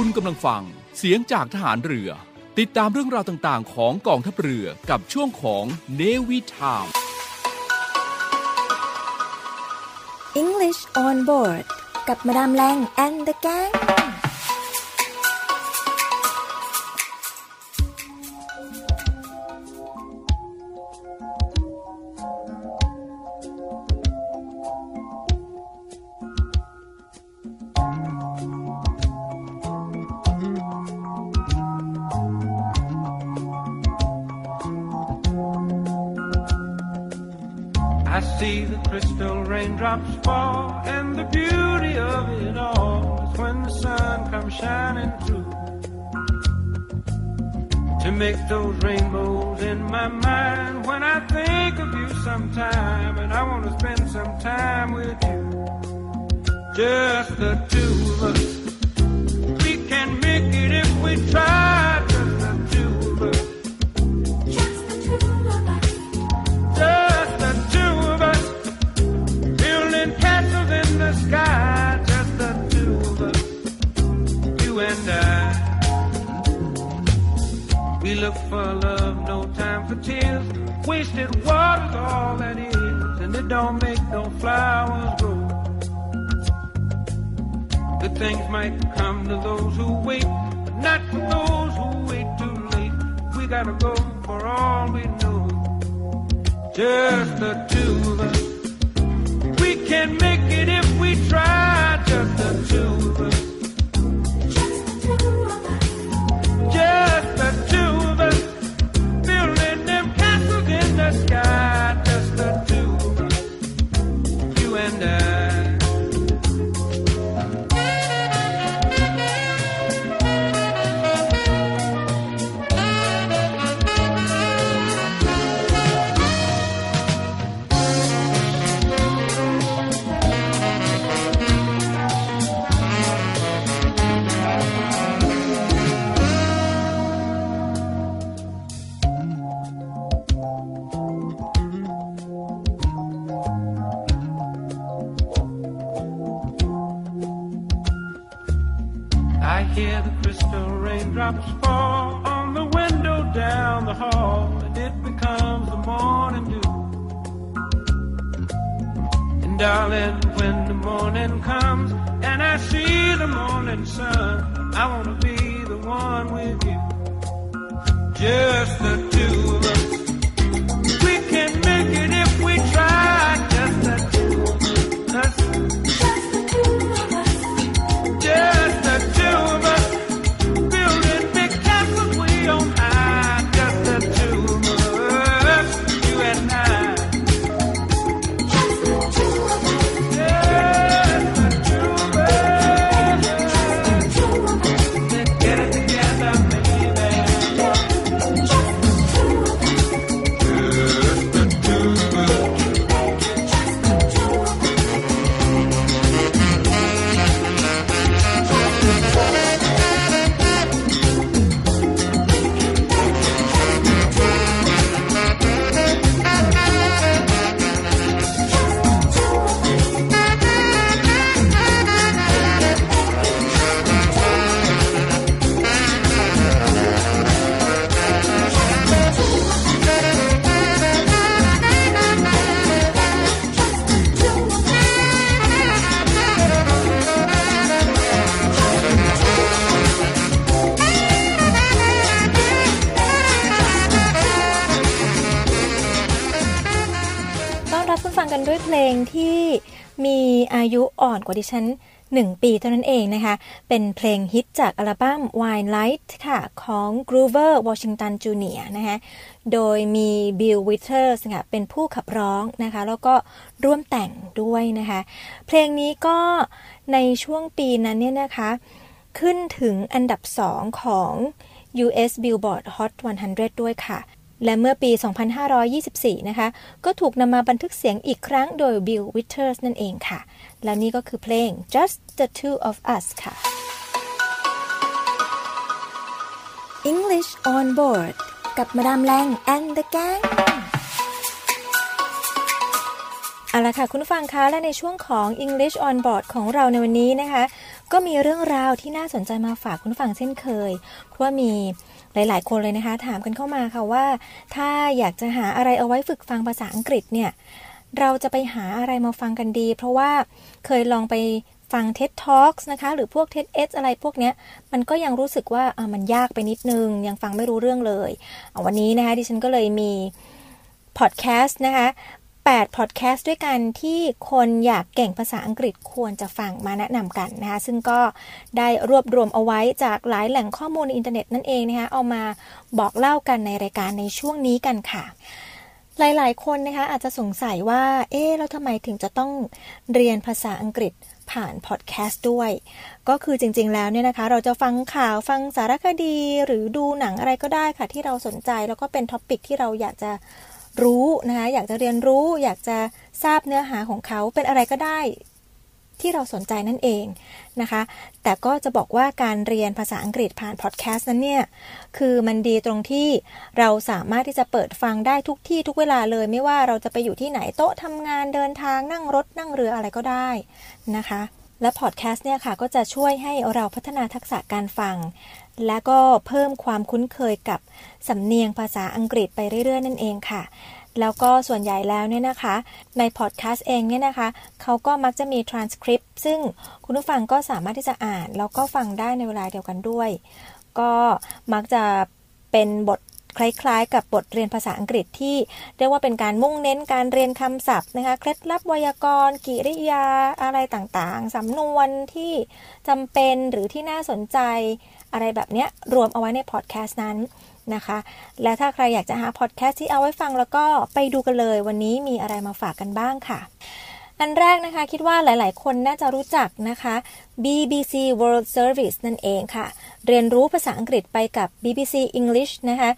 คุณกำลังฟังเสียงจากทหารเรือ ติดตามเรื่องราวต่างๆ ของกองทัพเรือกับช่วงของเนวิทาม English on board กับมาดามแรง and the gang of ว่าดิฉัน 1 ปีเท่านั้นเองนะคะ เป็นเพลงฮิตจากอัลบั้ม Wine Light ค่ะ ของ Groover Washington Jr. นะคะ โดยมี Bill Withers ค่ะเป็นผู้ขับร้องนะคะ แล้วก็ร่วมแต่งด้วยนะคะ เพลงนี้ก็ในช่วงปีนั้นเนี่ยนะคะ ขึ้นถึงอันดับ 2 ของ US Billboard Hot 100 ด้วยค่ะและเมื่อปี 2524 นะคะ ก็ถูกนำมาบันทึกเสียงอีกครั้งโดย Bill Withers นั่นเองค่ะ และนี่ก็คือเพลง Just the Two of Us ค่ะ English on board กับมาดามแรง and the gang เอาละค่ะ คุณผู้ฟังคะ และในช่วงของ English on board ของเราในวันนี้นะคะ ก็มีเรื่องราวที่น่าสนใจมาฝากคุณฟังเช่นเคย เพราะว่ามีหลาย ๆ คนเลยนะคะ ถามกันเข้ามาค่ะว่า ถ้าอยากจะหาอะไรเอาไว้ฝึกฟังภาษาอังกฤษเนี่ย เราจะไปหาอะไรมาฟังกันดี เพราะว่าเคยลองไปฟัง TED Talks นะคะ หรือพวก TEDx อะไรพวกเนี้ย มันก็ยังรู้สึกว่าอ่ามันยากไปนิดนึง ยังฟังไม่รู้เรื่องเลยเอาวันนี้นะคะดิฉันก็เลยมีพอดแคสต์นะคะ8พอดแคสต์ด้วยกันที่คนอยากเก่งภาษาอังกฤษควรจะฟังมาแนะนำกันนะคะ ซึ่งก็ได้รวบรวมเอาไว้จากหลายแหล่งข้อมูลในอินเทอร์เน็ตนั่นเองนะคะ เอามาบอกเล่ากันในรายการในช่วงนี้กันค่ะ หลาย ๆ คนนะคะอาจจะสงสัยว่า เอ๊ะแล้วทำไมถึงจะต้องเรียนภาษาอังกฤษผ่านพอดแคสต์ด้วย ก็คือจริง ๆ แล้วเนี่ยนะคะ เราจะฟังข่าวฟังสารคดี หรือดูหนังอะไรก็ได้ค่ะ ที่เราสนใจแล้วก็เป็น topic ที่เราอยากจะรู้นะคะอยากจะเรียนรู้ อยากจะทราบเนื้อหาของเขาเป็นอะไรก็ได้ ที่เราสนใจนั่นเองนะคะ แต่ก็จะบอกว่าการเรียนภาษาอังกฤษผ่านพอดแคสต์นั้นเนี่ย คือมันดีตรงที่เราสามารถที่จะเปิดฟังได้ทุกที่ทุกเวลาเลย ไม่ว่าเราจะไปอยู่ที่ไหนโต๊ะทำงานเดินทางนั่งรถนั่งเรืออะไรก็ได้นะคะ และพอดแคสต์เนี่ยค่ะก็จะช่วยให้เราพัฒนาทักษะการฟัง และก็เพิ่มความคุ้นเคยกับสำเนียงภาษาอังกฤษไปเรื่อยๆ นั่นเองค่ะ แล้วก็ส่วนใหญ่แล้วเนี่ยนะคะ ในพอดแคสต์เองเนี่ยนะคะเขาก็มักจะมี transcript ซึ่งคุณผู้ฟังก็สามารถที่จะอ่าน แล้วก็ฟังได้ในเวลาเดียวกันด้วย ก็มักจะเป็นบทคล้ายๆ กับบทเรียนภาษาอังกฤษที่เรียกว่าเป็นการมุ่งเน้นการเรียนคำศัพท์นะคะ เคล็ดลับไวยากรณ์ กิริยาอะไรต่างๆ สำนวนที่จำเป็นหรือที่น่าสนใจอะไรแบบนี้รวมเอาไว้ในพอดแคสต์นั้น นะคะ และถ้าใครอยากจะหาพอดแคสต์ที่เอาไว้ฟังแล้วก็ไปดูกันเลย วันนี้มีอะไรมาฝากกันบ้างค่ะ อันแรกนะคะคิดว่าหลาย ๆ คนน่าจะรู้จักนะคะ BBC World Service นั่นเองค่ะ เรียนรู้ภาษาอังกฤษไปกับ BBC English นะคะ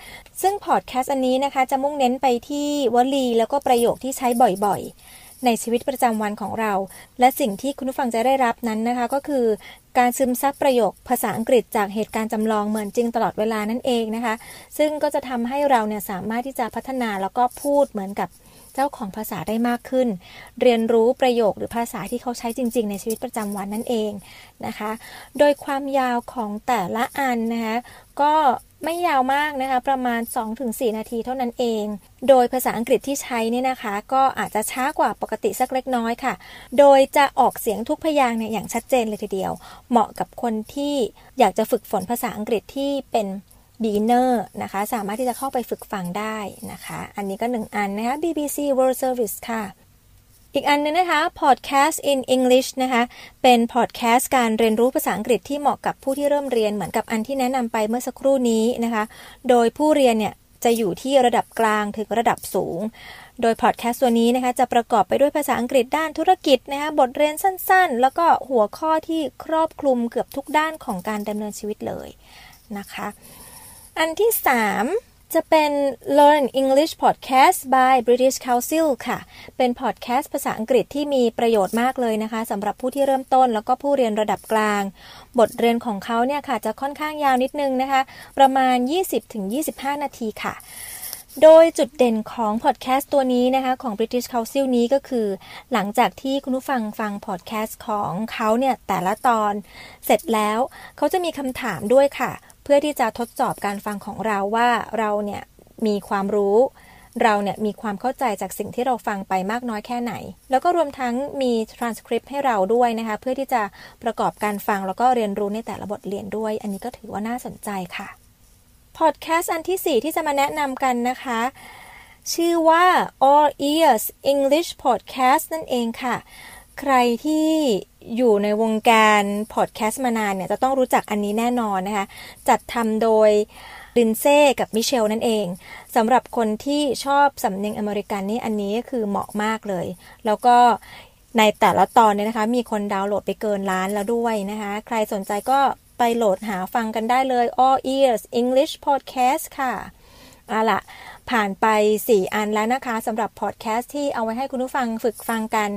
ซึ่งพอดแคสต์อันนี้นะคะจะมุ่งเน้นไปที่วลีแล้วก็ประโยคที่ใช้บ่อย ๆ ในชีวิตประจำวันของเรา และสิ่งที่คุณผู้ฟังจะได้รับนั้นนะคะ ก็คือการซึมซับประโยคภาษาอังกฤษจากเหตุการณ์จำลองเหมือนจริงตลอดเวลานั่นเองนะคะ ซึ่งก็จะทำให้เราเนี่ยสามารถที่จะพัฒนาแล้วก็พูดเหมือนกับเจ้าของภาษาได้มากขึ้น เรียนรู้ประโยคหรือภาษาที่เขาใช้จริง ๆ ในชีวิตประจำวันนั่นเองนะคะ โดยความยาวของแต่ละอันนะคะก็ ไม่ยาวมากนะคะ ประมาณ 2-4 นาทีเท่านั้นเอง โดยภาษาอังกฤษที่ใช้นี่นะคะ ก็อาจจะช้ากว่าปกติสักเล็กน้อยค่ะ โดยจะออกเสียงทุกพยางค์เนี่ยอย่างชัดเจนเลยทีเดียว เหมาะกับคนที่อยากจะฝึกฝนภาษาอังกฤษที่เป็น beginner นะคะ สามารถที่จะเข้าไปฝึกฟังได้นะคะ อันนี้ก็หนึ่งอันนะคะ BBC World Service ค่ะ อีกอันนึงนะคะ Podcast in English นะคะ เป็นพอดแคสต์การเรียนรู้ภาษาอังกฤษที่เหมาะกับผู้ที่เริ่มเรียนเหมือนกับอันที่แนะนำไปเมื่อสักครู่นี้นะคะ โดยผู้เรียนเนี่ยจะอยู่ที่ระดับกลางถึงระดับสูง โดยพอดแคสต์ตัวนี้นะคะจะประกอบไปด้วยภาษาอังกฤษด้านธุรกิจนะคะบทเรียนสั้นๆ แล้วก็หัวข้อที่ครอบคลุมเกือบทุกด้านของการดำเนินชีวิตเลยนะคะ อันที่ 3 จะเป็น Learn English Podcast by British Council ค่ะ เป็นพอดแคสต์ภาษาอังกฤษที่มีประโยชน์มากเลยนะคะสำหรับผู้ที่เริ่มต้นแล้วก็ผู้เรียนระดับกลาง บทเรียนของเขาเนี่ยค่ะ จะค่อนข้างยาวนิดนึงนะคะ ประมาณ 20-25 นาทีค่ะ โดยจุดเด่นของพอดแคสต์ตัวนี้นะคะ ของ British Council นี้ก็คือ หลังจากที่คุณผู้ฟังฟังพอดแคสต์ของเขาเนี่ยแต่ละตอนเสร็จแล้วเขาจะมีคำถามด้วยค่ะ พื่อที่จะทดสอบการฟังของเราว่าเราเนี่ยมีความรู้ เราเนี่ยมีความเข้าใจจากสิ่งที่เราฟังไปมากน้อยแค่ไหน แล้วก็รวมทั้งมี transcript ให้เราด้วยนะคะ เพื่อที่จะประกอบการฟังแล้วก็เรียนรู้ในแต่ละบทเรียนด้วย อันนี้ก็ถือว่าน่าสนใจค่ะพอดแคสต์อันที่ 4 ที่จะมาแนะนำกันนะคะ ชื่อว่า All Ears English Podcast นั่นเองค่ะ ใครที่ อยู่ในวงการพอดแคสต์มานานเนี่ยจะต้องรู้จักอันนี้แน่นอนนะคะ จัดทำโดยลินเซ่กับมิเชลนั่นเองสำหรับคนที่ชอบสำเนียงอเมริกันนี่อันนี้คือเหมาะมากเลย แล้วก็ในแต่ละตอนเนี่ยนะคะ มีคนดาวน์โหลดไปเกินล้านแล้วด้วยนะคะ ใครสนใจก็ไปโหลดหาฟังกันได้เลย All Ears English Podcast ค่ะเอาล่ะ ผ่านไป 4 อันแล้วนะคะสำหรับพอดแคสต์ที่เอาไว้ให้คุณผู้ฟังฝึกฟังกัน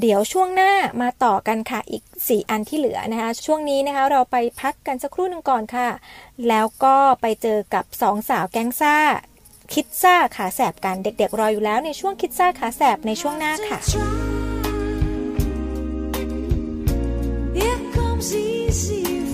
เดี๋ยวช่วงหน้ามาต่อกันค่ะอีก 4 อันที่เหลือนะคะ ช่วงนี้นะคะเราไปพักกันสักครู่หนึ่งก่อนค่ะ แล้วก็ไปเจอกับสองสาวแก๊งซ่า คิดซ่าขาแสบกันเด็กๆรออยู่แล้วในช่วงคิดซ่าขาแสบในช่วงหน้าค่ะ Here comes the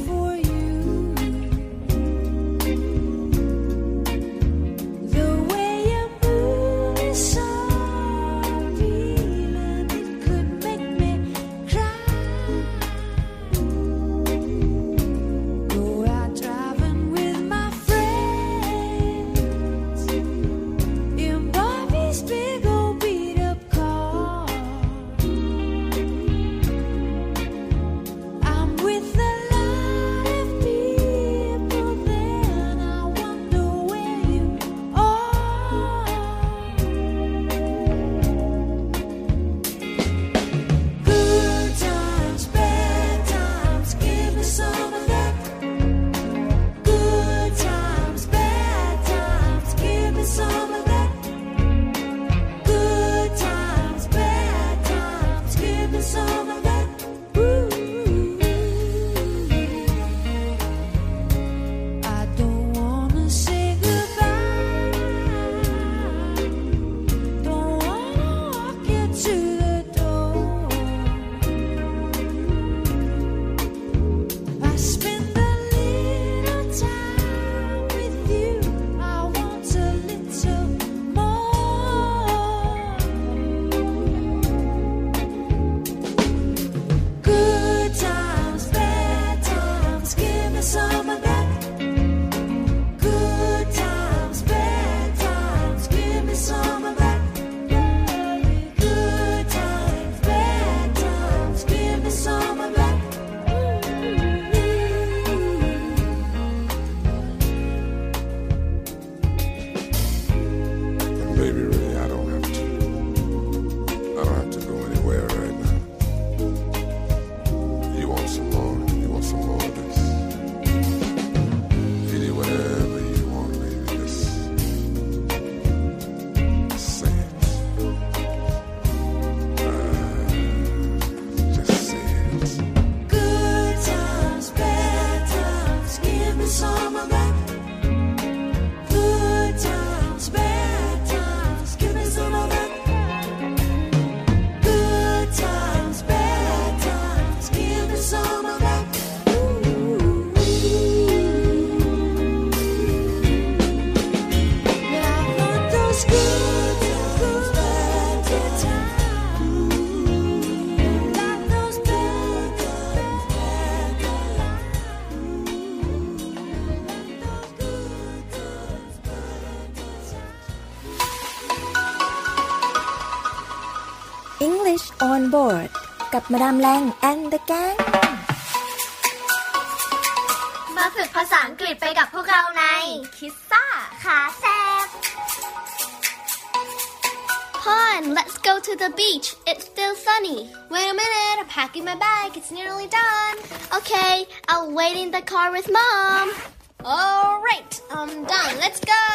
board กับมาดามแรง and the gang มาฝึกภาษาอังกฤษไปกับพวกเราใน คิสซ่าขาแซบ Pon, let's go to the beach. It's still sunny. Wait a minute, I'm packing my bag. It's nearly done. Okay, I'll wait in the car with mom. All right, I'm done. Let's go.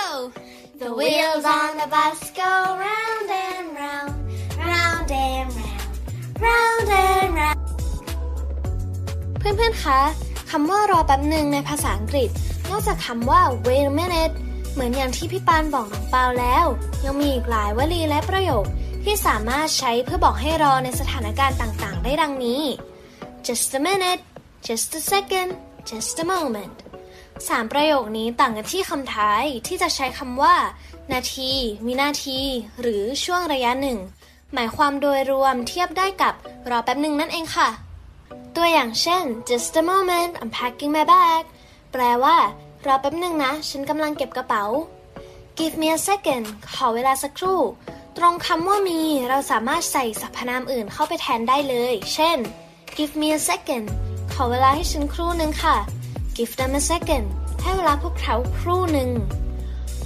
The wheels on the bus go round and round and round. เพื่อนๆ คะคำว่ารอแป๊บหนึ่งในภาษาอังกฤษ นอกจากคำว่า wait a minute เหมือนอย่างที่พี่ปานบอกน้องเปาแล้ว ยังมีอีกหลายวลีและประโยค ที่สามารถใช้เพื่อบอกให้รอในสถานการณ์ต่างๆ ได้ดังนี้ just a minute just a second just a moment สามประโยคนี้ต่างกันที่คำท้ายที่จะใช้คำว่า นาที วินาที หรือช่วงระยะหนึ่ง หมายความโดยรวมเทียบได้กับรอแป๊บหนึ่งนั่นเองค่ะ ตัวอย่างเช่น just a moment I'm packing my bag แปลว่า รอแป๊บหนึ่งนะ ฉันกำลังเก็บกระเป๋า give me a second ขอเวลาสักครู่ ตรงคำว่ามี เราสามารถใส่สรรพนามอื่นเข้าไปแทนได้เลย เช่น give me a second ขอเวลาให้ฉันครู่หนึ่งค่ะ give them a second ให้เวลาพวกเขาครู่หนึ่ง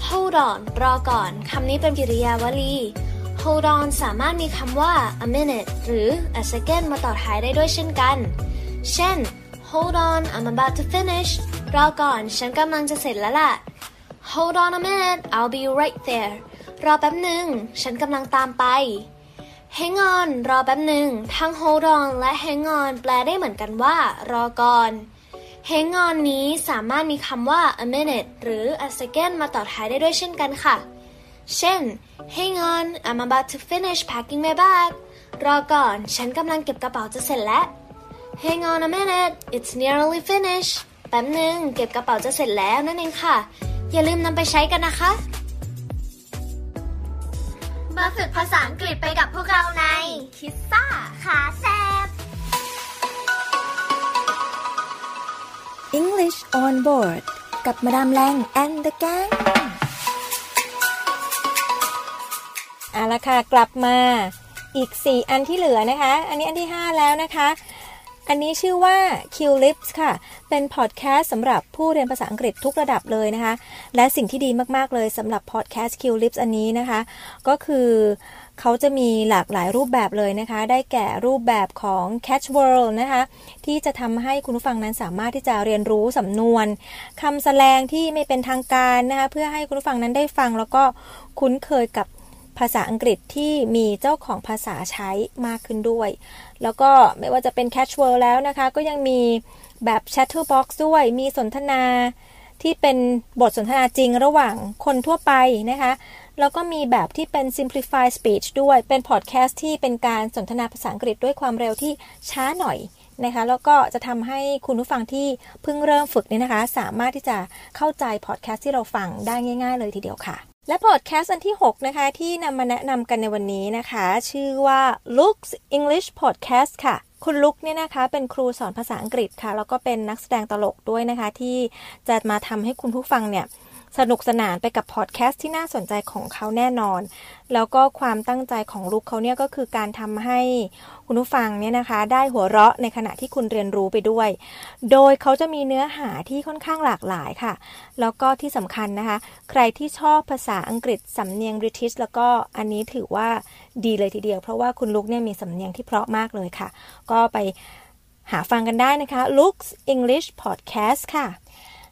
hold on รอก่อน คำนี้เป็นกริยาวลี hold on สามารถมีคำว่า a minute หรือ a second มาต่อท้ายได้ด้วยเช่นกัน เช่น hold on I'm about to finish รอก่อน ฉันกำลังจะเสร็จแล้วล่ะ hold on a minute I'll be right there รอแป๊บหนึ่ง ฉันกำลังตามไป hang on รอแป๊บหนึ่ง ทั้ง hold on และ hang on แปลได้เหมือนกันว่า รอก่อน hang on นี้สามารถมีคำว่า a minute หรือ a second มาต่อท้ายได้ด้วยเช่นกันค่ะ เช่น hang on I'm about to finish packing my bag รอก่อน ฉันกำลังเก็บกระเป๋าจะเสร็จแล้ว hang on a minute it's nearly finished แป๊บหนึ่งเก็บกระเป๋าจะเสร็จแล้วนั่นเองค่ะ อย่าลืมนำไปใช้กันนะคะ มาฝึกภาษาอังกฤษไปกับพวกเราในคิสซ่าขาแซบ English on board กับมาดามแรง and the gang เอาละค่ะกลับมาอีก 4 อันที่เหลือนะคะ อันนี้อันที่ 5 แล้วนะคะ อันนี้ชื่อว่า Q Lips ค่ะ เป็นพอดแคสต์สำหรับผู้เรียนภาษาอังกฤษทุกระดับเลยนะคะ และสิ่งที่ดีมากๆเลยสำหรับพอดแคสต์ Q Lips อันนี้นะคะ ก็คือเขาจะมีหลากหลายรูปแบบเลยนะคะ ได้แก่รูปแบบของ Catch World นะคะ ที่จะทำให้คุณผู้ฟังนั้นสามารถที่จะเรียนรู้สำนวนคำแสลงที่ไม่เป็นทางการนะคะ เพื่อให้คุณผู้ฟังนั้นได้ฟังแล้วก็คุ้นเคยกับ ภาษาอังกฤษที่มีเจ้าของภาษาใช้มากขึ้นด้วย แล้วก็ไม่ว่าจะเป็น Catch World แล้วนะคะ ก็ยังมีแบบ Chatterbox ด้วย มีสนทนาที่เป็นบทสนทนาจริงระหว่างคนทั่วไปนะคะ แล้วก็มีแบบที่เป็น simplified speech ด้วย เป็นพอดแคสต์ที่เป็นการสนทนาภาษาอังกฤษด้วยความเร็วที่ช้าหน่อยนะคะ แล้วก็จะทำให้คุณผู้ฟังที่เพิ่งเริ่มฝึกเนี่ยนะคะ สามารถที่จะเข้าใจพอดแคสต์ที่เราฟังได้ง่าย ๆ เลยทีเดียวค่ะ และพอดแคสต์อันที่ 6 นะคะ ที่นำมาแนะนำกันในวันนี้นะคะ ชื่อว่า Looks English Podcast ค่ะคุณลุกเนี่ยนะคะเป็นครูสอนภาษาอังกฤษค่ะ แล้วก็เป็นนักแสดงตลกด้วยนะคะ ที่จะมาทำให้คุณผู้ฟังเนี่ย สนุกสนานไปกับพอดแคสต์ที่น่าสนใจของเขาแน่นอน แล้วก็ความตั้งใจของลุกเขาเนี่ยก็คือการทำให้คุณผู้ฟังเนี่ยนะคะ ได้หัวเราะในขณะที่คุณเรียนรู้ไปด้วย โดยเขาจะมีเนื้อหาที่ค่อนข้างหลากหลายค่ะ แล้วก็ที่สำคัญนะคะ ใครที่ชอบภาษาอังกฤษสำเนียงบริทิชแล้วก็อันนี้ถือว่าดีเลยทีเดียว เพราะว่าคุณลุกเนี่ยมีสำเนียงที่เพราะมากเลยค่ะ ก็ไปหาฟังกันได้นะคะ Looks English Podcast ค่ะ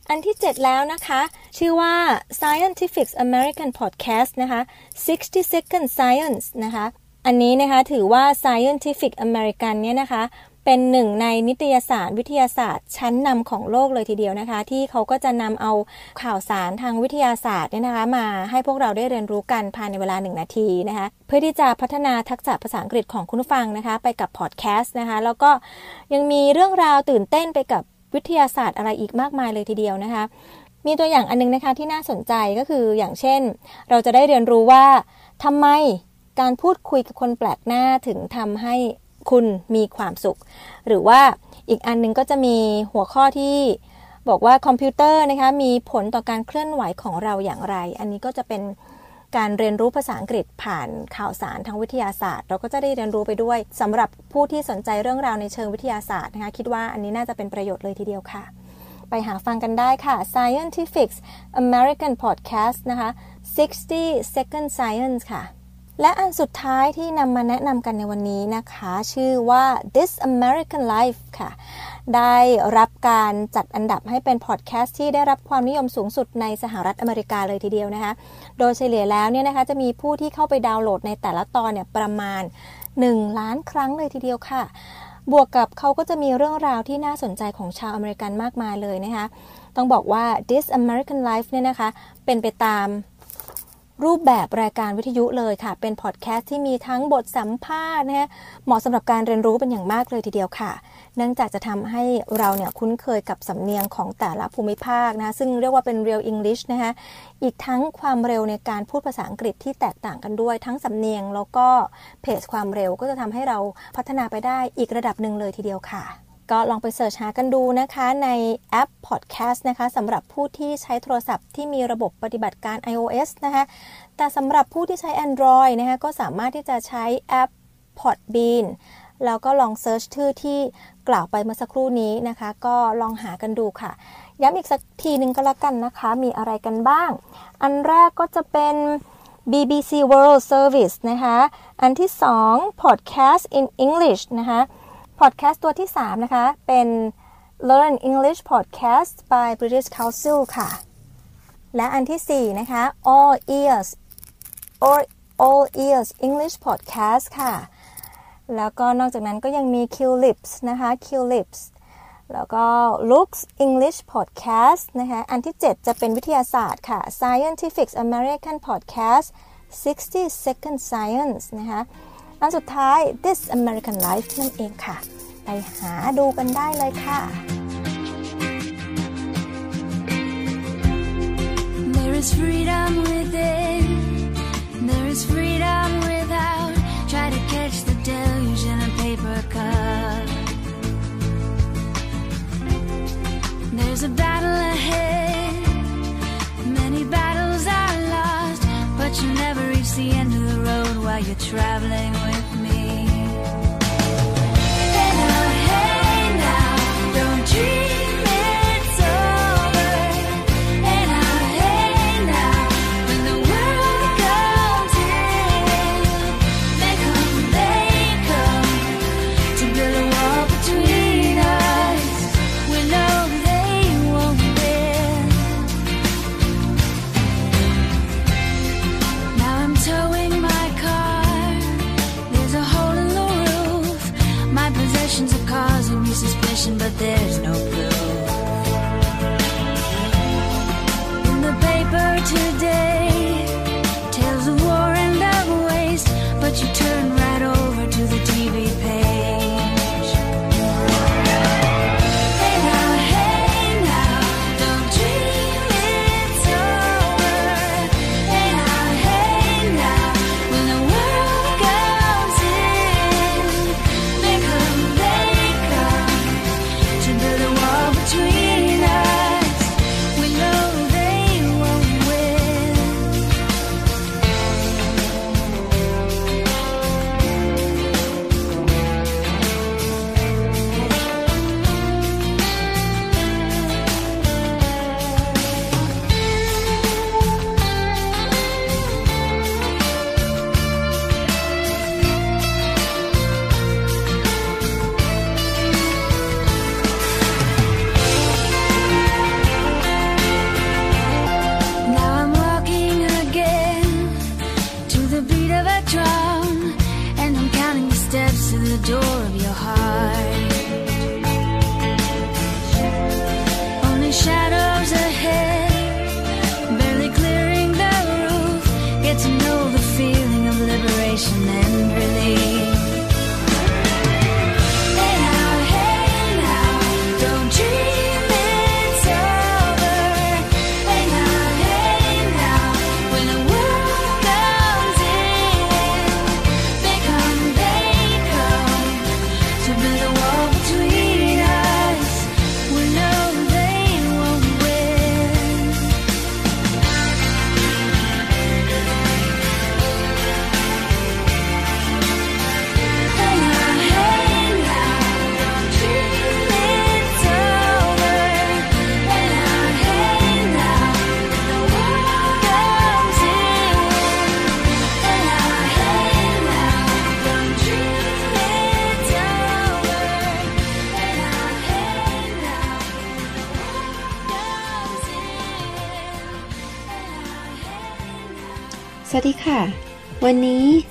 อันที่ 7 แล้วนะคะ ชื่อว่า Scientific American Podcast นะคะ 60 Second Science นะคะ อันนี้นะคะถือว่า Scientific American เนี่ยนะคะเป็นหนึ่งในนิตยสารวิทยาศาสตร์ชั้นนำของโลกเลยทีเดียวนะคะ ที่เขาก็จะนำเอาข่าวสารทางวิทยาศาสตร์เนี่ยนะคะ มาให้พวกเราได้เรียนรู้กันภายในเวลาหนึ่งนาทีนะคะ เพื่อที่จะพัฒนาทักษะภาษาอังกฤษของคุณผู้ฟังนะคะ ไปกับพอดแคสต์นะคะ แล้วก็ยังมีเรื่องราวตื่นเต้นไปกับ วิทยาศาสตร์อะไรอีกมากมายเลยทีเดียวนะคะ มีตัวอย่างอันนึงนะคะที่น่าสนใจก็คืออย่างเช่น เราจะได้เรียนรู้ว่าทำไมการพูดคุยกับคนแปลกหน้าถึงทำให้คุณมีความสุข หรือว่าอีกอันนึงก็จะมีหัวข้อที่บอกว่าคอมพิวเตอร์นะคะมีผลต่อการเคลื่อนไหวของเราอย่างไร อันนี้ก็จะเป็น การเรียนรู้ภาษาอังกฤษผ่านข่าวสารทางวิทยาศาสตร์ เราก็จะได้เรียนรู้ไปด้วยสำหรับผู้ที่สนใจเรื่องราวในเชิงวิทยาศาสตร์นะคะคิดว่าอันนี้น่าจะเป็นประโยชน์เลยทีเดียวค่ะ ไปหาฟังกันได้ค่ะ Scientific American Podcast นะคะ60 Second Science ค่ะ และอันสุดท้ายที่นำมาแนะนำกันในวันนี้นะคะ ชื่อว่า This American Life ค่ะ ได้รับการจัดอันดับให้เป็นพอดแคสต์ที่ได้รับความนิยมสูงสุดในสหรัฐอเมริกาเลยทีเดียวนะคะ โดยเฉลี่ยแล้วเนี่ยนะคะจะมีผู้ที่เข้าไปดาวน์โหลดในแต่ละตอนเนี่ยประมาณ 1 ล้านครั้งเลยทีเดียวค่ะ บวกกับเขาก็จะมีเรื่องราวที่น่าสนใจของชาวอเมริกันมากมายเลยนะคะ ต้องบอกว่า This American Life เนี่ยนะคะเป็นไปตาม รูปแบบรายการวิทยุเลยค่ะ เป็นพอดแคสต์ที่มีทั้งบทสัมภาษณ์นะคะเหมาะสำหรับการเรียนรู้เป็นอย่างมากเลยทีเดียวค่ะ เนื่องจากจะทำให้เราเนี่ยคุ้นเคยกับสำเนียงของแต่ละภูมิภาคนะซึ่งเรียกว่าเป็น real English นะคะอีกทั้งความเร็วในการพูดภาษาอังกฤษที่แตกต่างกันด้วย ทั้งสำเนียงแล้วก็ pace ความเร็วก็จะทำให้เราพัฒนาไปได้อีกระดับหนึ่งเลยทีเดียวค่ะ ก็ลองไป search หากันดูนะคะในแอป Podcast นะคะสำหรับผู้ที่ใช้โทรศัพท์ที่มีระบบปฏิบัติการ iOS นะคะแต่สำหรับผู้ที่ใช้ Android นะคะก็สามารถที่จะใช้แอป Podbean แล้วก็ลอง search ชื่อที่กล่าวไปเมื่อสักครู่นี้นะคะ ก็ลองหากันดูค่ะ ย้ำอีกสักทีหนึ่งก็แล้วกันนะคะ มีอะไรกันบ้าง อันแรกก็จะเป็น BBC World Service นะคะ อันที่ 2 Podcast in English นะคะ Podcast ตัวที่ 3 นะคะ เป็น Learn English Podcast by British Council ค่ะ และอันที่ 4 นะคะ All Ears or All Ears English Podcast ค่ะ แล้วก็นอกจากนั้นก็ยังมี Q Lips นะคะ Q Lips แล้วก็ Looks English Podcast นะคะ อันที่ 7 จะเป็นวิทยาศาสตร์ค่ะ Scientific American Podcast 60 Second Science นะคะ อันสุดท้าย This American Life นั่นเองค่ะ ไปหาดูกันได้เลยค่ะ There is freedom within, there is freedom without. Try to catch the deluge in a paper cup. There's a battle ahead, many battles are lost, but you never reach the end of the road while you're traveling with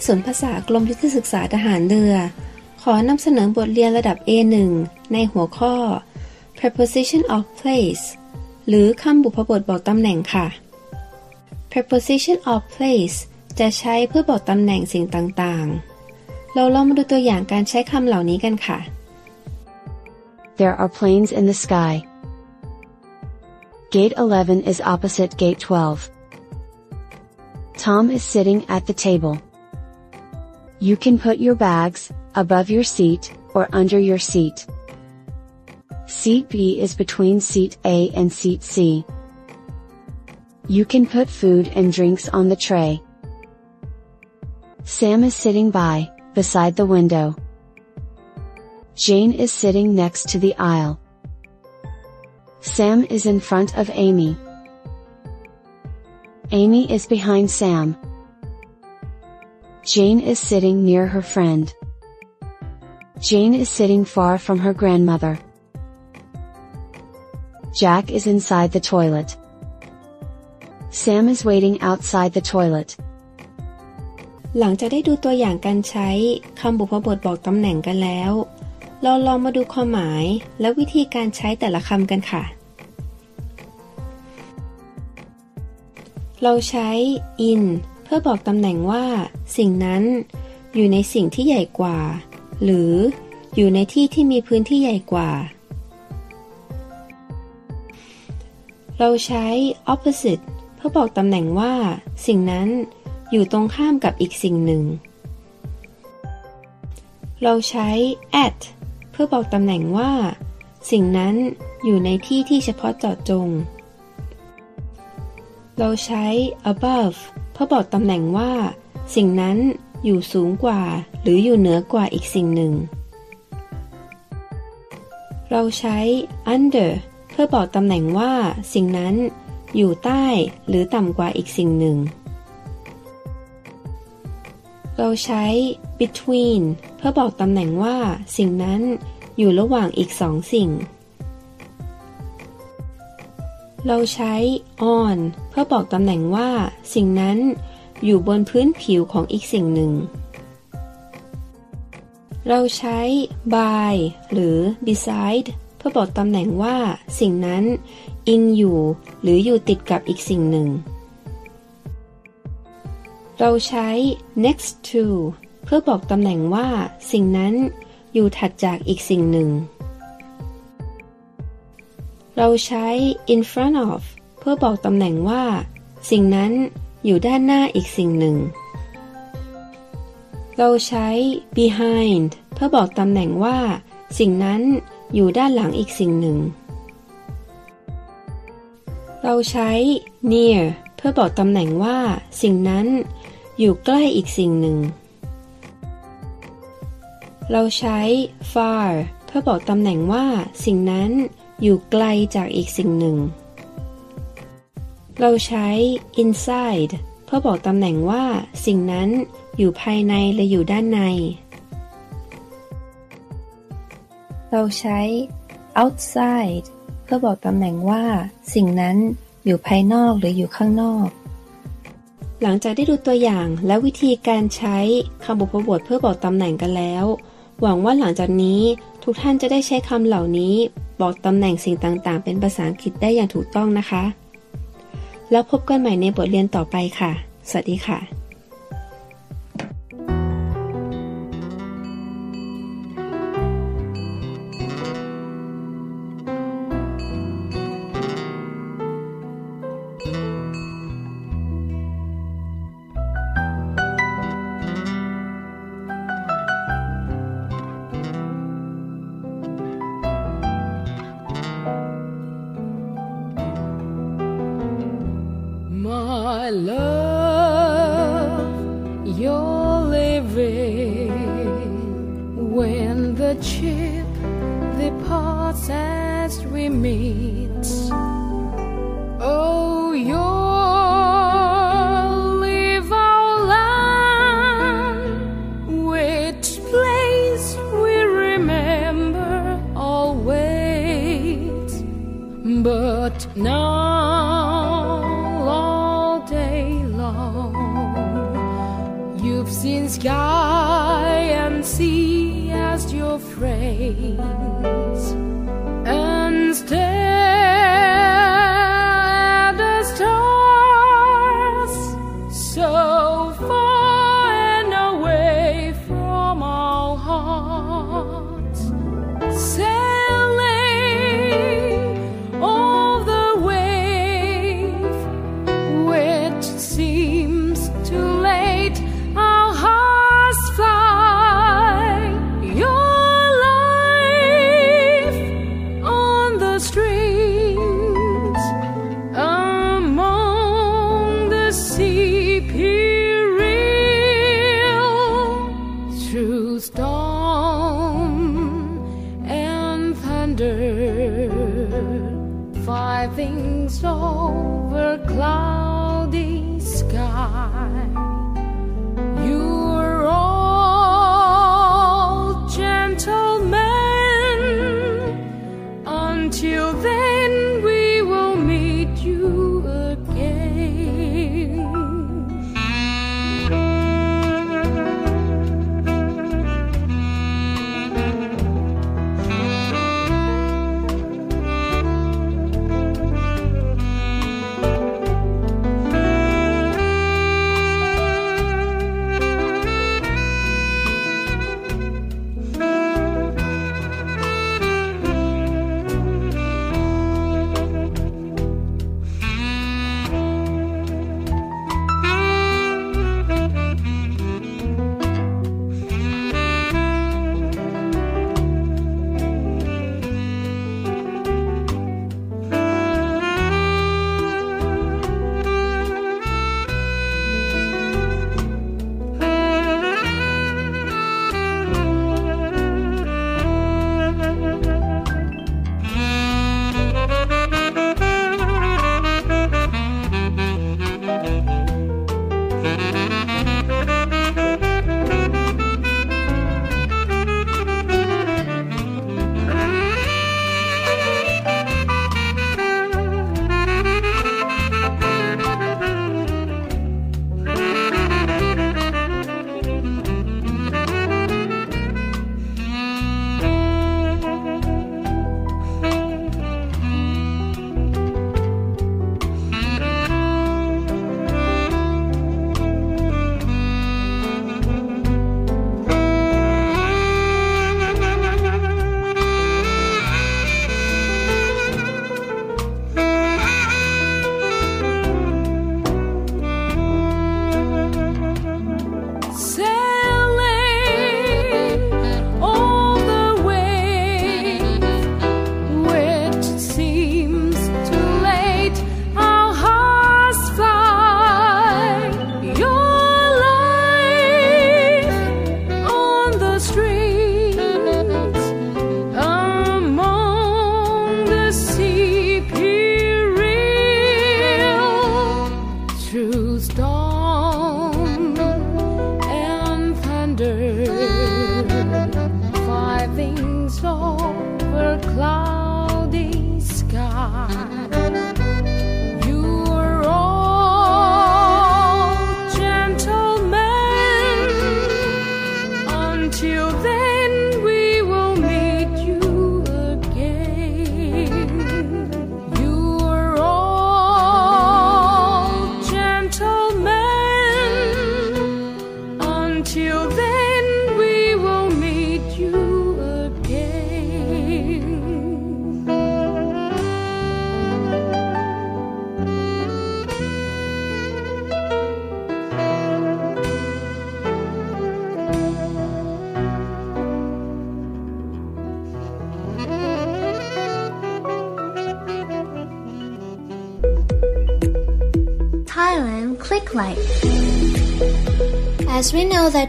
ศูนย์ภาษากรมยุทธศึกษาทหารเรือ ขอนำเสนอบทเรียนระดับ A1 ในหัวข้อ preposition of place หรือคำบุพบทบอกตำแหน่งค่ะ preposition of place จะใช้เพื่อบอกตำแหน่งสิ่งต่างๆ เราลองมาดูตัวอย่างการใช้คำเหล่านี้กันค่ะ There are planes in the sky. Gate 11 is opposite gate 12. Tom is sitting at the table. You can put your bags above your seat or under your seat. Seat B is between seat A and seat C. You can put food and drinks on the tray. Sam is sitting by, beside the window. Jane is sitting next to the aisle. Sam is in front of Amy. Amy is behind Sam. Jane is sitting near her friend. Jane is sitting far from her grandmother. Jack is inside the toilet. Sam is waiting outside the toilet. หลังจากได้ดูตัวอย่างการใช้คำบุพบทบอกตำแหน่งกันแล้ว เราลองมาดูความหมายและวิธีการใช้แต่ละคำกันค่ะ เราใช้ in เ พื่อบอกตำแหน่งว่า สิ่งนั้นอยู่ในสิ่งที่ใหญ่กว่า หรืออยู่ในที่ที่มีพื้นที่ใหญ่กว่า เราใช้ opposite เพื่อบอกตำแหน่งว่า สิ่งนั้นอยู่ตรงข้ามกับอีกสิ่งหนึ่ง เราใช้ at เพื่อบอกตำแหน่งว่า สิ่งนั้นอยู่ในที่ที่เฉพาะเจาะจง เราใช้ above เพื่อบอกตำแหน่งว่า สิ่งนั้นอยู่สูงกว่าหรืออยู่เหนือกว่าอีกสิ่งหนึ่ง เราใช้ under เพื่อบอกตำแหน่งว่า สิ่งนั้นอยู่ใต้หรือต่ำกว่าอีกสิ่งหนึ่ง เราใช้ between เพื่อบอกตำแหน่งว่า สิ่งนั้นอยู่ระหว่างอีกสองสิ่ง เราใช้ on เพื่อบอกตำแหน่งว่า สิ่งนั้นอยู่บนพื้นผิวของอีกสิ่งหนึ่ง เราใช้ by หรือ beside เพื่อบอกตำแหน่งว่า สิ่งนั้น อิงอยู่ หรืออยู่ติดกับอีกสิ่งหนึ่ง เราใช้ next to เพื่อบอกตำแหน่งว่า สิ่งนั้นอยู่ถัดจากอีกสิ่งหนึ่ง เราใช้ in front of เพื่อบอกตำแหน่งว่า สิ่งนั้นอยู่ด้านหน้าอีกสิ่งหนึ่ง เราใช้ behind เพื่อบอกตำแหน่งว่า สิ่งนั้นอยู่ด้านหลังอีกสิ่งหนึ่ง เราใช้ near เพื่อบอกตำแหน่งว่า สิ่งนั้นอยู่ใกล้อีกสิ่งหนึ่ง เราใช้ far เพื่อบอกตำแหน่งว่า สิ่งนั้น อยู่ไกลจากอีกสิ่งหนึ่ง เราใช้ inside เพื่อบอกตำแหน่งว่าสิ่งนั้นอยู่ภายในและอยู่ด้านใน เราใช้ outside เพื่อบอกตำแหน่งว่าสิ่งนั้นอยู่ภายนอกหรืออยู่ข้างนอก หลังจากได้ดูตัวอย่างและวิธีการใช้คำบุพบทเพื่อบอกตำแหน่งกันแล้ว หวังว่าหลังจากนี้ ทุกท่านจะได้ใช้คำเหล่านี้ บอกตำแหน่งสิ่งต่างๆ เป็นภาษาอังกฤษได้อย่างถูกต้องนะคะ แล้วพบกันใหม่ในบทเรียนต่อไปค่ะ สวัสดีค่ะ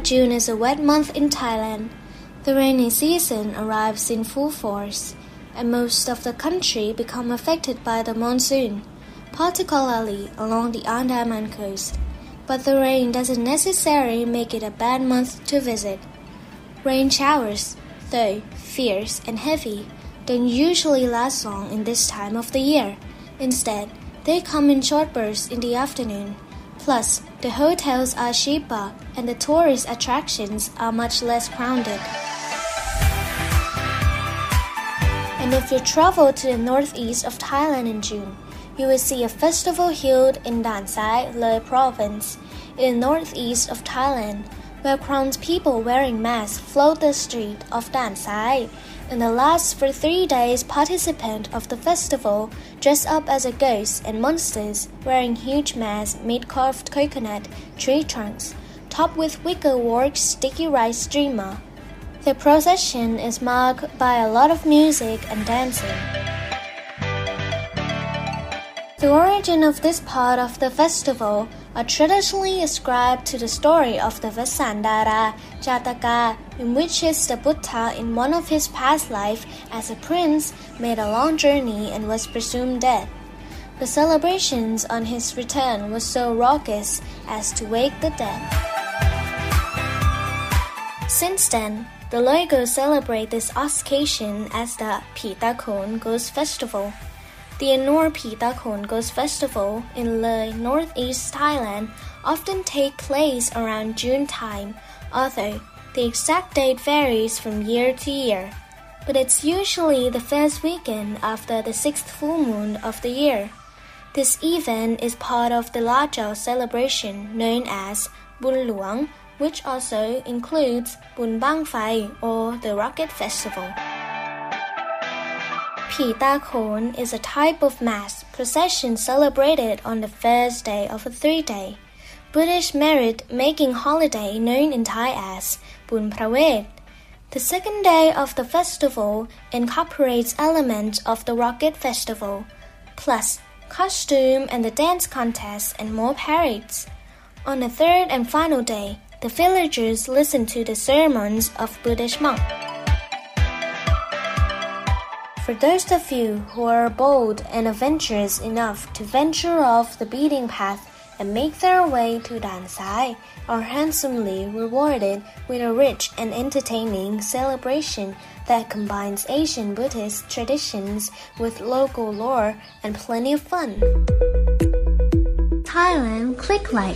June is a wet month in Thailand, the rainy season arrives in full force, and most of the country become affected by the monsoon, particularly along the Andaman coast. But the rain doesn't necessarily make it a bad month to visit. Rain showers, though fierce and heavy, don't usually last long in this time of the year. Instead, they come in short bursts in the afternoon, Plus, the hotels are cheaper and the tourist attractions are much less crowded. And if you travel to the northeast of Thailand in June, you will see a festival held in Dan Sai, Le Province, in the northeast of Thailand, where crowds people wearing masks float the street of Dan Sai. In the last for three days, participants of the festival dress up as a ghost and monsters, wearing huge masks made carved coconut tree trunks, topped with wicker wickerwork sticky rice streamer. The procession is marked by a lot of music and dancing. The origin of this part of the festival are traditionally ascribed to the story of the Vasandara Jataka, in which the Buddha in one of his past life as a prince made a long journey and was presumed dead. The celebrations on his return was so raucous as to wake the dead. Since then, the locals celebrate this occasion as the Pita Pitakon Ghost Festival. The annual Pitakon Ghost Festival in Le, northeast Thailand, often take place around June time, although the exact date varies from year to year. But it's usually the first weekend after the sixth full moon of the year. This event is part of the larger celebration known as Bun Luang, which also includes Bun Bang Fai or the Rocket Festival. Pita Khon is a type of mass procession celebrated on the first day of a three-day Buddhist merit-making holiday known in Thai as Bun Pravet. The second day of the festival incorporates elements of the Rocket Festival, plus costume and the dance contest and more parades. On the third and final day, the villagers listen to the sermons of Buddhist monks. For those of you who are bold and adventurous enough to venture off the beaten path and make their way to Dansai, are handsomely rewarded with a rich and entertaining celebration that combines Asian Buddhist traditions with local lore and plenty of fun. Thailand Click Like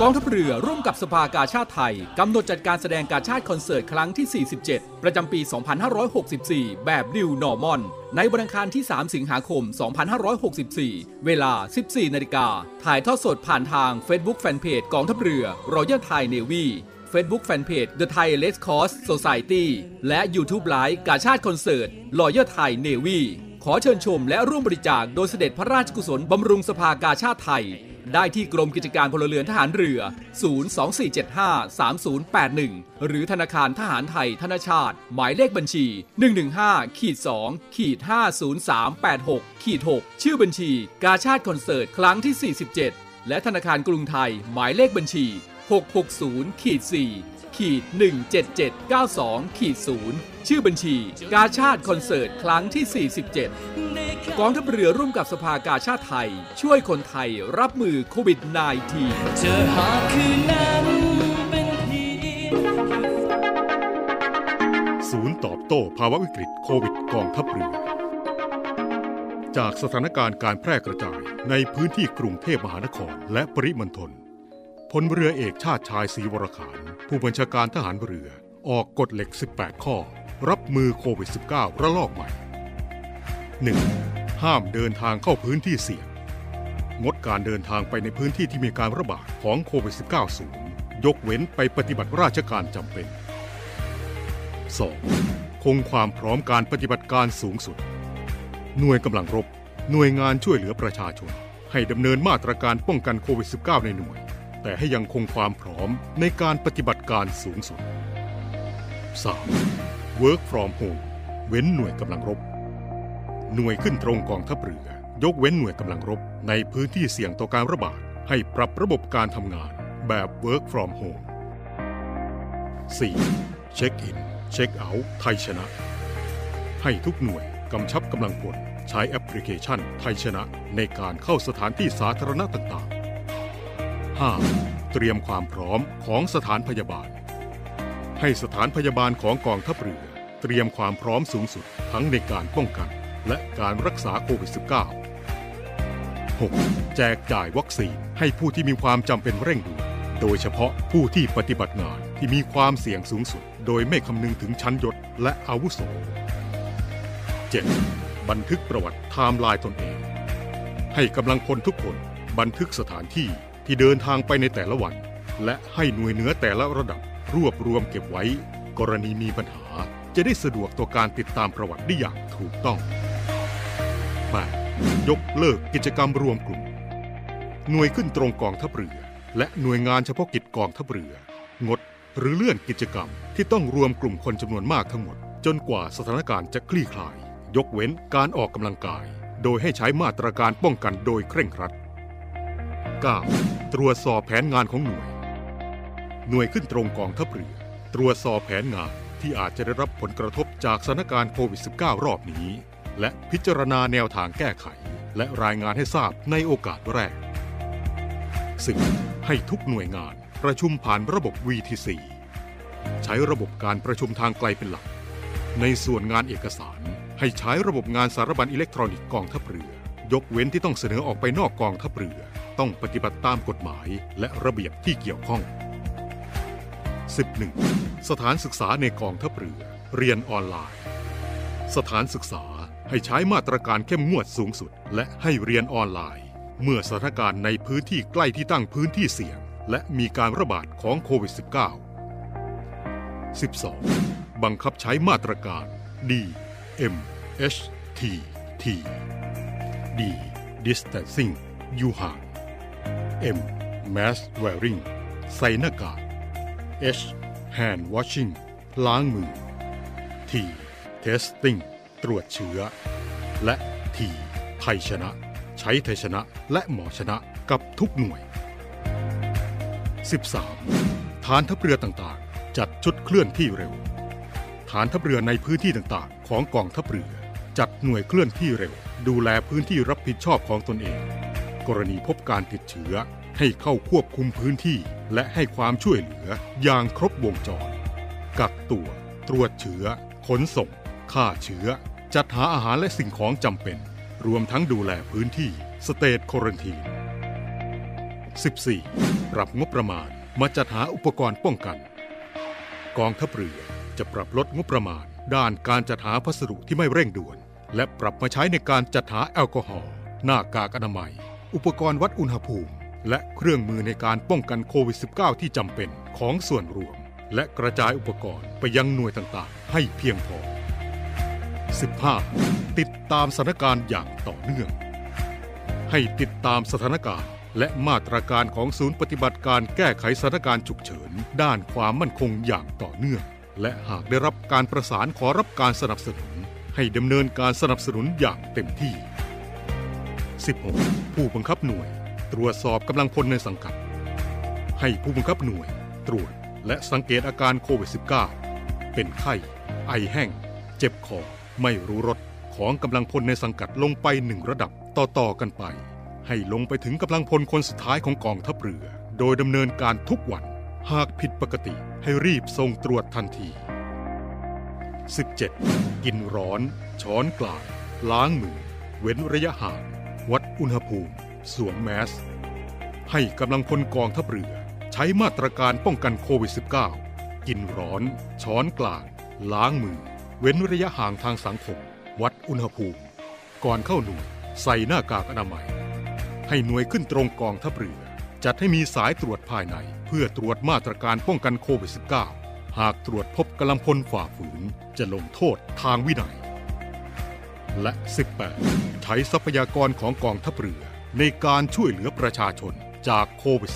กองทัพเรือร่วมกับสภากาชาดไทย กำหนดจัดการแสดงการชาติคอนเสิร์ตครั้งที่ 47 ประจำปี 2564 แบบ new normal ในวันอังคารที่ 3 สิงหาคม 2564 เวลา 14 นาฬิกา ถ่ายทอดสดผ่านทาง Facebook Fanpage กองทัพเรือ Royal Thai Navy Facebook Fanpage The Thai Red Cross Society และ YouTube Live กาชาติคอนเสิร์ต Royal Thai Navy ขอเชิญชมและร่วมบริจาคโดยเสด็จพระราชกุศลบำรุงสภากาชาติไทย ได้ที่กรมกิจการพลเรือนทหารเรือ 024753081 หรือธนาคารทหารไทยธนชาติ หมายเลขบัญชี 115ขีด2ขีด50386ขีด6ชื่อบัญชี กาชาติคอนเสิร์ตครั้งที่ 47 และธนาคารกรุงไทย หมายเลขบัญชี 660ขีด4 ขีด17792ขีด0ชื่อบัญชี กาชาติคอนเสิร์ต ครั้งที่ 47 กองทัพเรือร่วมกับสภากาชาติไทย ช่วยคนไทยรับมือโควิด -19 เจอหาคืนนั้นเป็นเพียงศูนย์ตอบโต้ภาวะวิกฤตโควิดกองทัพเรือจากสถานการณ์การแพร่กระจายในพื้นที่กรุงเทพมหานครและปริมณฑลพลเรือเอกชาติชายศรีวรขาน ผู้บัญชาการทหารเรือออกกฎเหล็ก 18 ข้อ รับมือโควิด -19 ระลอกใหม่ 1. ห้ามเดินทางเข้าพื้นที่เสี่ยง งดการเดินทางไปในพื้นที่ที่มีการระบาดของโควิด -19 สูง ยกเว้นไปปฏิบัติราชการจำเป็น 2. คงความพร้อมการปฏิบัติการสูงสุด หน่วยกำลังรบ หน่วยงานช่วยเหลือประชาชน ให้ดำเนินมาตรการป้องกันโควิด -19 ในหน่วย แต่ให้ยังคงความพร้อมในการปฏิบัติการสูงสุด 3. Work from home เว้นหน่วยกำลังรบ หน่วยขึ้นตรงกองทัพเรือ ยกเว้นหน่วยกำลังรบ ในพื้นที่เสี่ยงต่อการระบาด ให้ปรับระบบการทำงานแบบ Work from home 4. เช็คอินเช็คเอาท์ไทยชนะ ให้ทุกหน่วยกำชับกำลังพลใช้แอปพลิเคชันไทยชนะในการเข้าสถานที่สาธารณะต่างๆ 5. เตรียมความพร้อมของสถานพยาบาล ให้สถานพยาบาลของกองทัพเรือเตรียมความพร้อมสูงสุดทั้งในการป้องกัน และการรักษาโควิด -19 6. แจกจ่ายวัคซีนให้ผู้ที่มีความจำเป็นเร่งด่วนโดยเฉพาะผู้ที่ปฏิบัติงานที่มีความเสี่ยงสูงสุด โดยไม่คำนึงถึงชั้นยศและอาวุโส 7. บันทึกประวัติไทม์ไลน์ตนเอง ให้กำลังพลทุกคนบันทึกสถานที่ ที่เดินทางไปในแต่ละวัน และให้หน่วยเหนือแต่ละระดับรวบรวมเก็บไว้ กรณีมีปัญหาจะได้สะดวกต่อการติดตามประวัติได้อย่างถูกต้อง 8. ยกเลิกกิจกรรมรวมกลุ่ม หน่วยขึ้นตรงกองทัพเรือ และหน่วยงานเฉพาะกิจกองทัพเรือ งดหรือเลื่อนกิจกรรมที่ต้องรวมกลุ่มคนจำนวนมากทั้งหมด จนกว่าสถานการณ์จะคลี่คลาย ยกเว้นการออกกำลังกาย โดยให้ใช้มาตรการป้องกันโดยเคร่งครัด 9. ตรวจสอบแผนงานของหน่วย หน่วยขึ้นตรงกองทัพเรือ ตรวจสอบแผนงานที่อาจจะได้รับผลกระทบจากสถานการณ์โควิด -19 รอบนี้ และพิจารณาแนวทางแก้ไข และรายงานให้ทราบในโอกาสแรกซึ่งให้ทุกหน่วยงานประชุมผ่านระบบ VTC ใช้ระบบการประชุมทางไกลเป็นหลัก ในส่วนงานเอกสาร ให้ใช้ระบบงานสารบัญอิเล็กทรอนิกส์กองทัพเรือ ยกเว้นที่ต้องเสนอออกไปนอกกองทัพเรือ ต้องปฏิบัติตามกฎหมายและระเบียบที่เกี่ยวข้อง 11. สถานศึกษาในกองทัพเรือ เรียนออนไลน์ สถานศึกษาให้ใช้มาตรการเข้มงวดสูงสุด และให้เรียนออนไลน์ เมื่อสถานการณ์ในพื้นที่ใกล้ที่ตั้งพื้นที่เสี่ยง และมีการระบาดของโควิด -19 12. บังคับใช้มาตรการ D M H T T D Distancing อยู่ห่าง M Mask Wearing ใส่หน้ากาก H Hand Washing ล้างมือ T Testing ตรวจเชื้อ และ T ไทยชนะ ใช้ไทยชนะและหมอชนะกับทุกหน่วย 13. ฐานทัพเรือต่างๆ จัดชุดเคลื่อนที่เร็ว ฐานทัพเรือในพื้นที่ต่างๆ ของกองทัพเรือ จัดหน่วยเคลื่อนที่เร็ว ดูแลพื้นที่รับผิดชอบของตนเอง กรณีพบการติดเชื้อ ให้เข้าควบคุมพื้นที่ และให้ความช่วยเหลืออย่างครบวงจร กักตัว ตรวจเชื้อ ขนส่งฆ่าเชื้อ จัดหาอาหารและสิ่งของจำเป็น รวมทั้งดูแลพื้นที่สเตทโครันทีน 14. ปรับงบประมาณมาจัดหาอุปกรณ์ป้องกัน กองทัพเรือจะปรับลดงบประมาณ ด้านการจัดหาพัสดุที่ไม่เร่งด่วน และปรับมาใช้ในการจัดหาแอลกอฮอล์หน้ากากอนามัย อุปกรณ์วัดอุณหภูมิ และเครื่องมือในการป้องกันโควิด -19 ที่จำเป็นของส่วนรวม และกระจายอุปกรณ์ไปยังหน่วยต่างๆ ให้เพียงพอ 15. ติดตามสถานการณ์อย่างต่อเนื่อง ให้ติดตามสถานการณ์ และมาตรการของศูนย์ปฏิบัติการแก้ไขสถานการณ์ฉุกเฉิน ด้านความมั่นคงอย่างต่อเนื่อง และหากได้รับการประสานขอรับการสนับสนุน ให้ดำเนินการสนับสนุนอย่างเต็มที่ 16. ผู้บังคับหน่วย ตรวจสอบกำลังพลในสังกัด ให้ผู้บังคับหน่วย ตรวจและสังเกตอาการโควิด -19 เป็นไข้ ไอแห้ง เจ็บคอ ไม่รู้รสของกำลังพลในสังกัดลงไปหนึ่งระดับต่อๆกันไป ให้ลงไปถึงกำลังพลคนสุดท้ายของกองทัพเรือ โดยดำเนินการทุกวัน หากผิดปกติให้รีบส่งตรวจทันที 17. กินร้อน ช้อนกลางล้างมือ เว้นระยะห่าง วัดอุณหภูมิ สวมแมส ให้กำลังพลกองทัพเรือ ใช้มาตรการป้องกันโควิด -19 กินร้อน ช้อนกลาง ล้างมือ เว้นระยะห่างทางสังคม วัดอุณหภูมิ ก่อนเข้าหน่วยใส่หน้ากากอนามัย ให้หน่วยขึ้นตรงกองทัพเรือ จัดให้มีสายตรวจภายใน เพื่อตรวจมาตรการป้องกันโควิด -19 หากตรวจพบกำลังพลฝ่าฝืน จะลงโทษทางวินัย และ 18 ใช้ทรัพยากรของกองทัพเรือ ในการช่วยเหลือประชาชนจากโควิด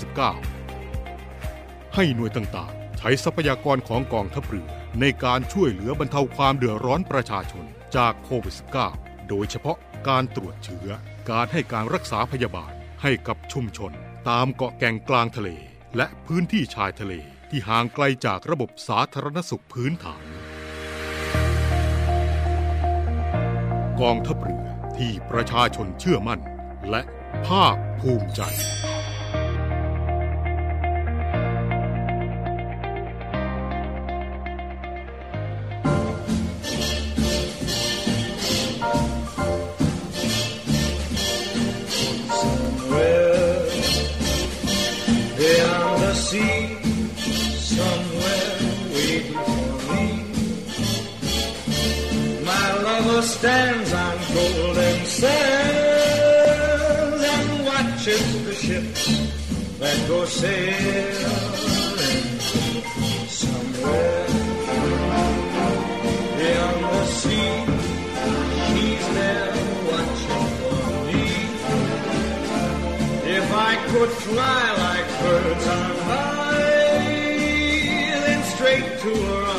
-19 ให้หน่วยต่างๆ ใช้ทรัพยากรของกองทัพเรือ ในการช่วยเหลือบรรเทาความเดือดร้อนประชาชนจากโควิด -19 โดยเฉพาะการตรวจเชื้อ การให้การรักษาพยาบาลให้กับชุมชน ตามเกาะแก่งกลางทะเล และพื้นที่ชายทะเลที่ห่างไกลจากระบบสาธารณสุขพื้นฐาน กองทัพเรือที่ประชาชนเชื่อมั่น และภาคภูมิใจ stand golden sands and watches the ships that go sailing. Somewhere beyond the sea, he's there watching for me. If I could fly like birds on high, then straight to her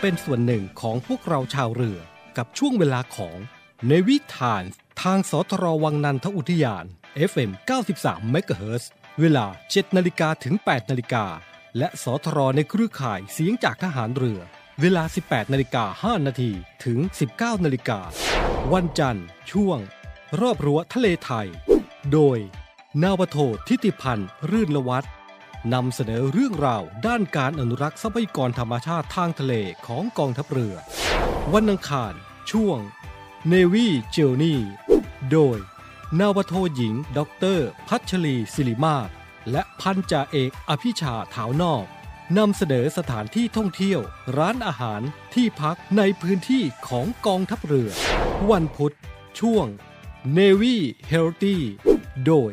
เป็นส่วนหนึ่งของพวกเราชาวเรือกับช่วงเวลาของในวิถานทางสทรวังนันทอุทยาน FM 93 MHz เวลา 7 นาฬิกาถึง 8 นาฬิกา และสทรในเครือข่ายเสียงจากทหารเรือ เวลา 18 นาฬิกา 5 นาทีถึง 19 นาฬิกา วันจันทร์ ช่วง รอบรั้วทะเลไทย โดย นาวโททิติพันธ์ รื่นละวัฒน์ นำเสนอเรื่องราวด้านการอนุรักษ์ทรัพยากรธรรมชาติทางทะเลของกองทัพเรือ วันอังคาร ช่วง Navy Journey โดย นาวโทหญิง ดร พัชรีศิริมาศและพันจ่าเอกอภิชาถาวนอกนำเสนอสถานที่ท่องเที่ยว ร้านอาหารที่พักในพื้นที่ของกองทัพเรือ วันพุธ ช่วง Navy Healthy โดย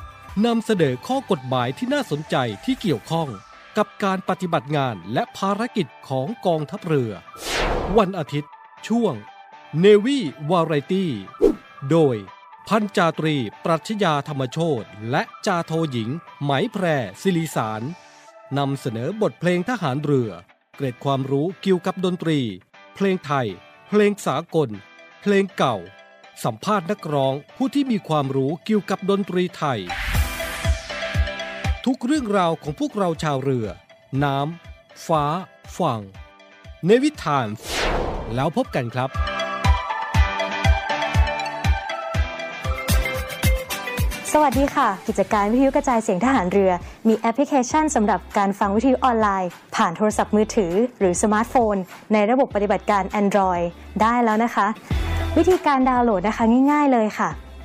นำเสนอข้อกฎหมายที่น่าสนใจที่เกี่ยวข้องกับการปฏิบัติงานและภารกิจของกองทัพเรือ วันอาทิตย์ ช่วง Navy Variety โดย พันจาตรี ปรัชญาธรรมโชตและจาโทหญิง ไหมแพรศิริสารนำเสนอบทเพลงทหารเรือ เกร็ดความรู้เกี่ยวกับดนตรี เพลงไทย เพลงสากล เพลงเก่า สัมภาษณ์นักร้องผู้ที่มีความรู้เกี่ยวกับดนตรีไทย ทุกเรื่องราวของพวกเราชาวเรือ น้ำ ฟ้า ฝั่ง ในวิถาน แล้วพบกันครับ สวัสดีค่ะ กิจการวิทยุกระจายเสียงทหารเรือ มีแอปพลิเคชันสำหรับการฟังวิทยุออนไลน์ ผ่านโทรศัพท์มือถือ หรือสมาร์ทโฟน ในระบบปฏิบัติการ Android ได้แล้วนะคะ วิธีการดาวน์โหลดนะคะง่าย ๆ เลยค่ะ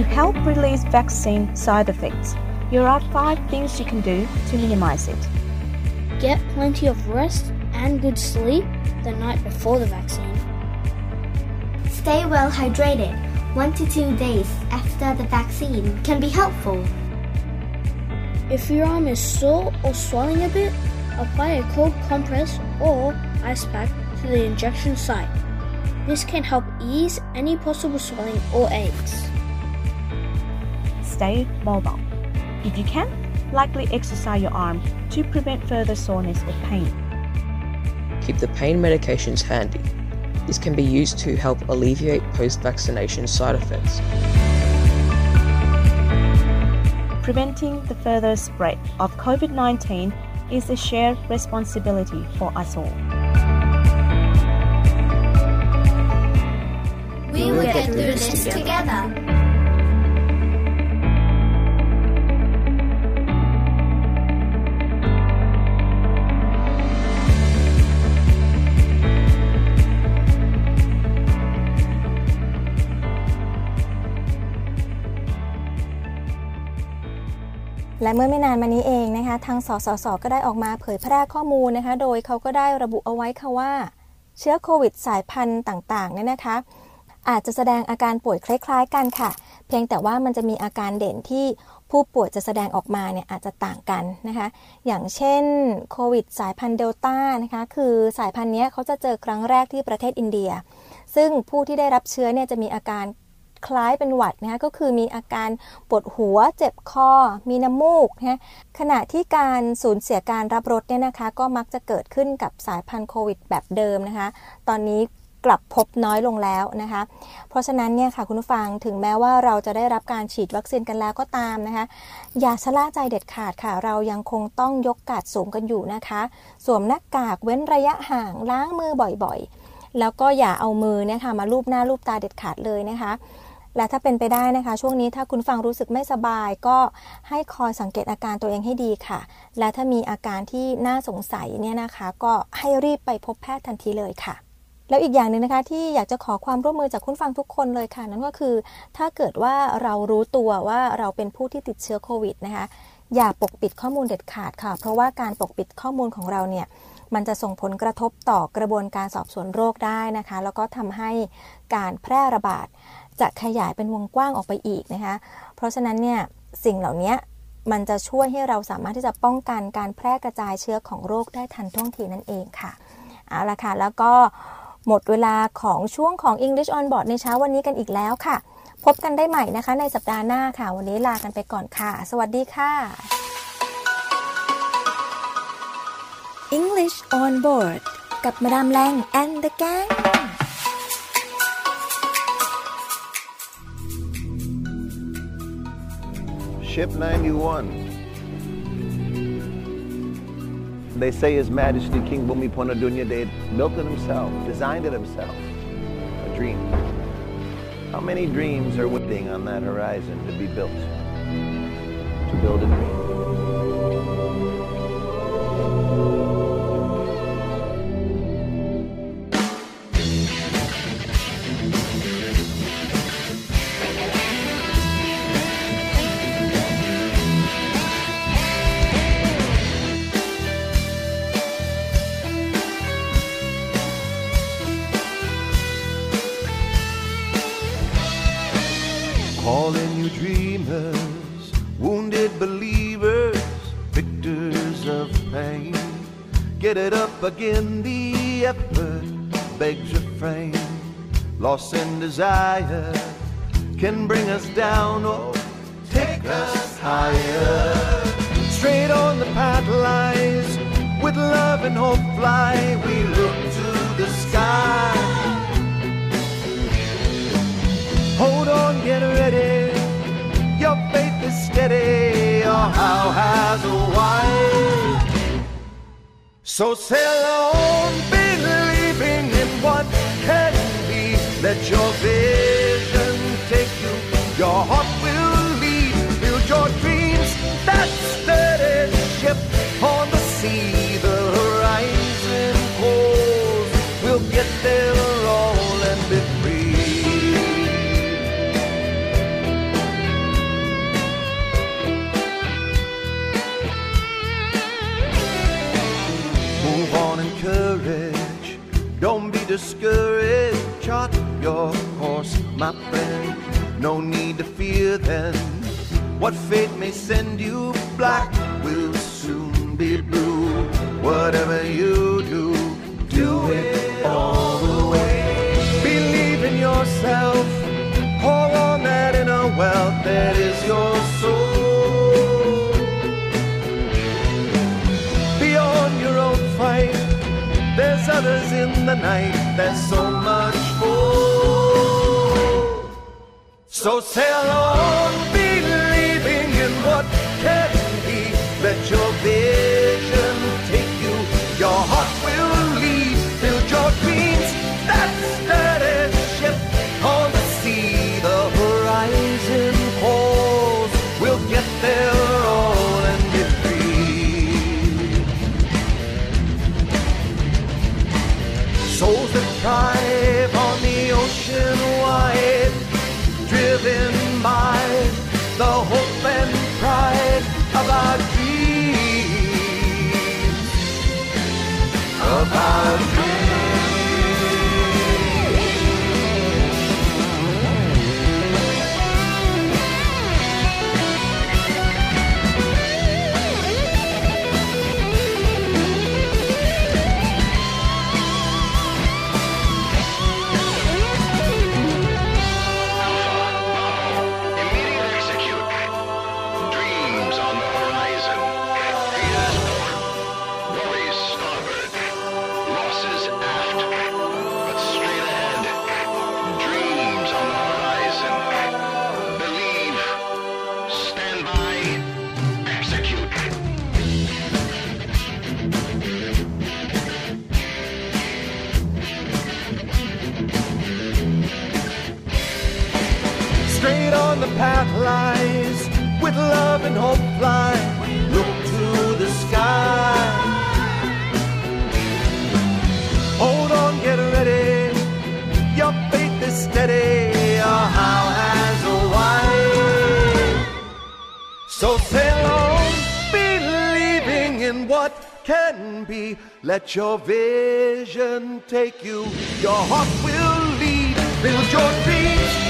To help release vaccine side effects, here are five things you can do to minimize it. Get plenty of rest and good sleep the night before the vaccine. Stay well hydrated. One to two days after the vaccine can be helpful. If your arm is sore or swelling a bit, apply a cold compress or ice pack to the injection site. This can help ease any possible swelling or aches. Stay mobile. If you can, lightly exercise your arm to prevent further soreness or pain. Keep the pain medications handy. This can be used to help alleviate post vaccination side effects. Preventing the further spread of COVID 19 is a shared responsibility for us all. We will get through this together. และเมื่อไม่นานมานี้เองนะคะ ทางสสส ก็ได้ออกมาเผยแพร่ข้อมูลนะคะ โดยเขาก็ได้ระบุเอาไว้ค่ะว่า เชื้อโควิดสายพันธุ์ต่างๆเนี่ยนะคะ อาจจะแสดงอาการป่วยคล้าย ๆ กันค่ะ เพียงแต่ว่ามันจะมีอาการเด่นที่ผู้ป่วยจะแสดงออกมาเนี่ยอาจจะต่างกันนะคะ อย่างเช่นโควิดสายพันธุ์เดลต้านะคะ คือสายพันธุ์นี้เขาจะเจอครั้งแรกที่ประเทศอินเดีย ซึ่งผู้ที่ได้รับเชื้อเนี่ยจะมีอาการ คล้ายเป็นหวัดนะคะก็คือมีอาการปวดหัว เจ็บคอ มีน้ำมูกนะขณะที่การสูญเสียการรับรสเนี่ยนะคะ ก็มักจะเกิดขึ้นกับสายพันธุ์โควิดแบบเดิมนะคะ ตอนนี้กลับพบน้อยลงแล้วนะคะ เพราะฉะนั้นเนี่ยค่ะคุณผู้ฟังถึงแม้ว่าเราจะได้รับการฉีดวัคซีนกันแล้วก็ตามนะคะ อย่าชะล่าใจเด็ดขาดค่ะ เรายังคงต้องยกกาดสูงกันอยู่นะคะ สวมหน้ากากเว้นระยะห่างล้างมือบ่อยๆ แล้วก็อย่าเอามือเนี่ยค่ะมาลูบหน้าลูบตาเด็ดขาดเลยนะคะ และถ้าเป็นไปได้นะคะ ช่วงนี้ถ้าคุณฟังรู้สึกไม่สบาย ก็ให้คอยสังเกตอาการตัวเองให้ดีค่ะ และถ้ามีอาการที่น่าสงสัยเนี่ยนะคะ ก็ให้รีบไปพบแพทย์ทันทีเลยค่ะ แล้วอีกอย่างหนึ่งนะคะ ที่อยากจะขอความร่วมมือจากคุณฟังทุกคนเลยค่ะ นั่นก็คือ ถ้าเกิดว่าเรารู้ตัวว่าเราเป็นผู้ที่ติดเชื้อโควิดนะคะ อย่าปกปิดข้อมูลเด็ดขาดค่ะ เพราะว่าการปกปิดข้อมูลของเราเนี่ยมันจะส่งผลกระทบต่อกระบวนการสอบสวนโรคได้นะคะ แล้วก็ทำให้การแพร่ระบาด จะขยายเป็นวงกว้างออกไปอีกนะคะ เพราะฉะนั้นเนี่ยสิ่งเหล่านี้มันจะช่วยให้เราสามารถที่จะป้องกันการแพร่กระจายเชื้อของโรคได้ทันท่วงทีนั่นเองค่ะเอาละค่ะ แล้วก็หมดเวลาของช่วงของ English on Board ในเช้าวันนี้กันอีกแล้วค่ะ พบกันได้ใหม่นะคะในสัปดาห์หน้าค่ะ วันนี้ลากันไปก่อนค่ะ สวัสดีค่ะ English on Board กับมาดามแรง and the gang Ship 91. They say His Majesty King Bhumipona Dunya Ded built it himself, designed it himself. A dream. How many dreams are waiting on that horizon to be built? To build a dream. begin. No need to fear then. What fate may send you, black will soon be blue. Whatever you do, do it all the way. Believe in yourself. Hold on that inner wealth that is your soul. Beyond your own fight, there's others in the night. There's so much So sail on, driven by the hope and pride of our dreams, of our dreams. On the path lies, with love and hope fly. Look to the sky. Hold on, get ready. Your faith is steady. Your how has a why. So sail on, believing in what can be. Let your vision take you. Your heart will lead. Build your dreams.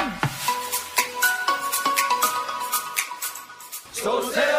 So say.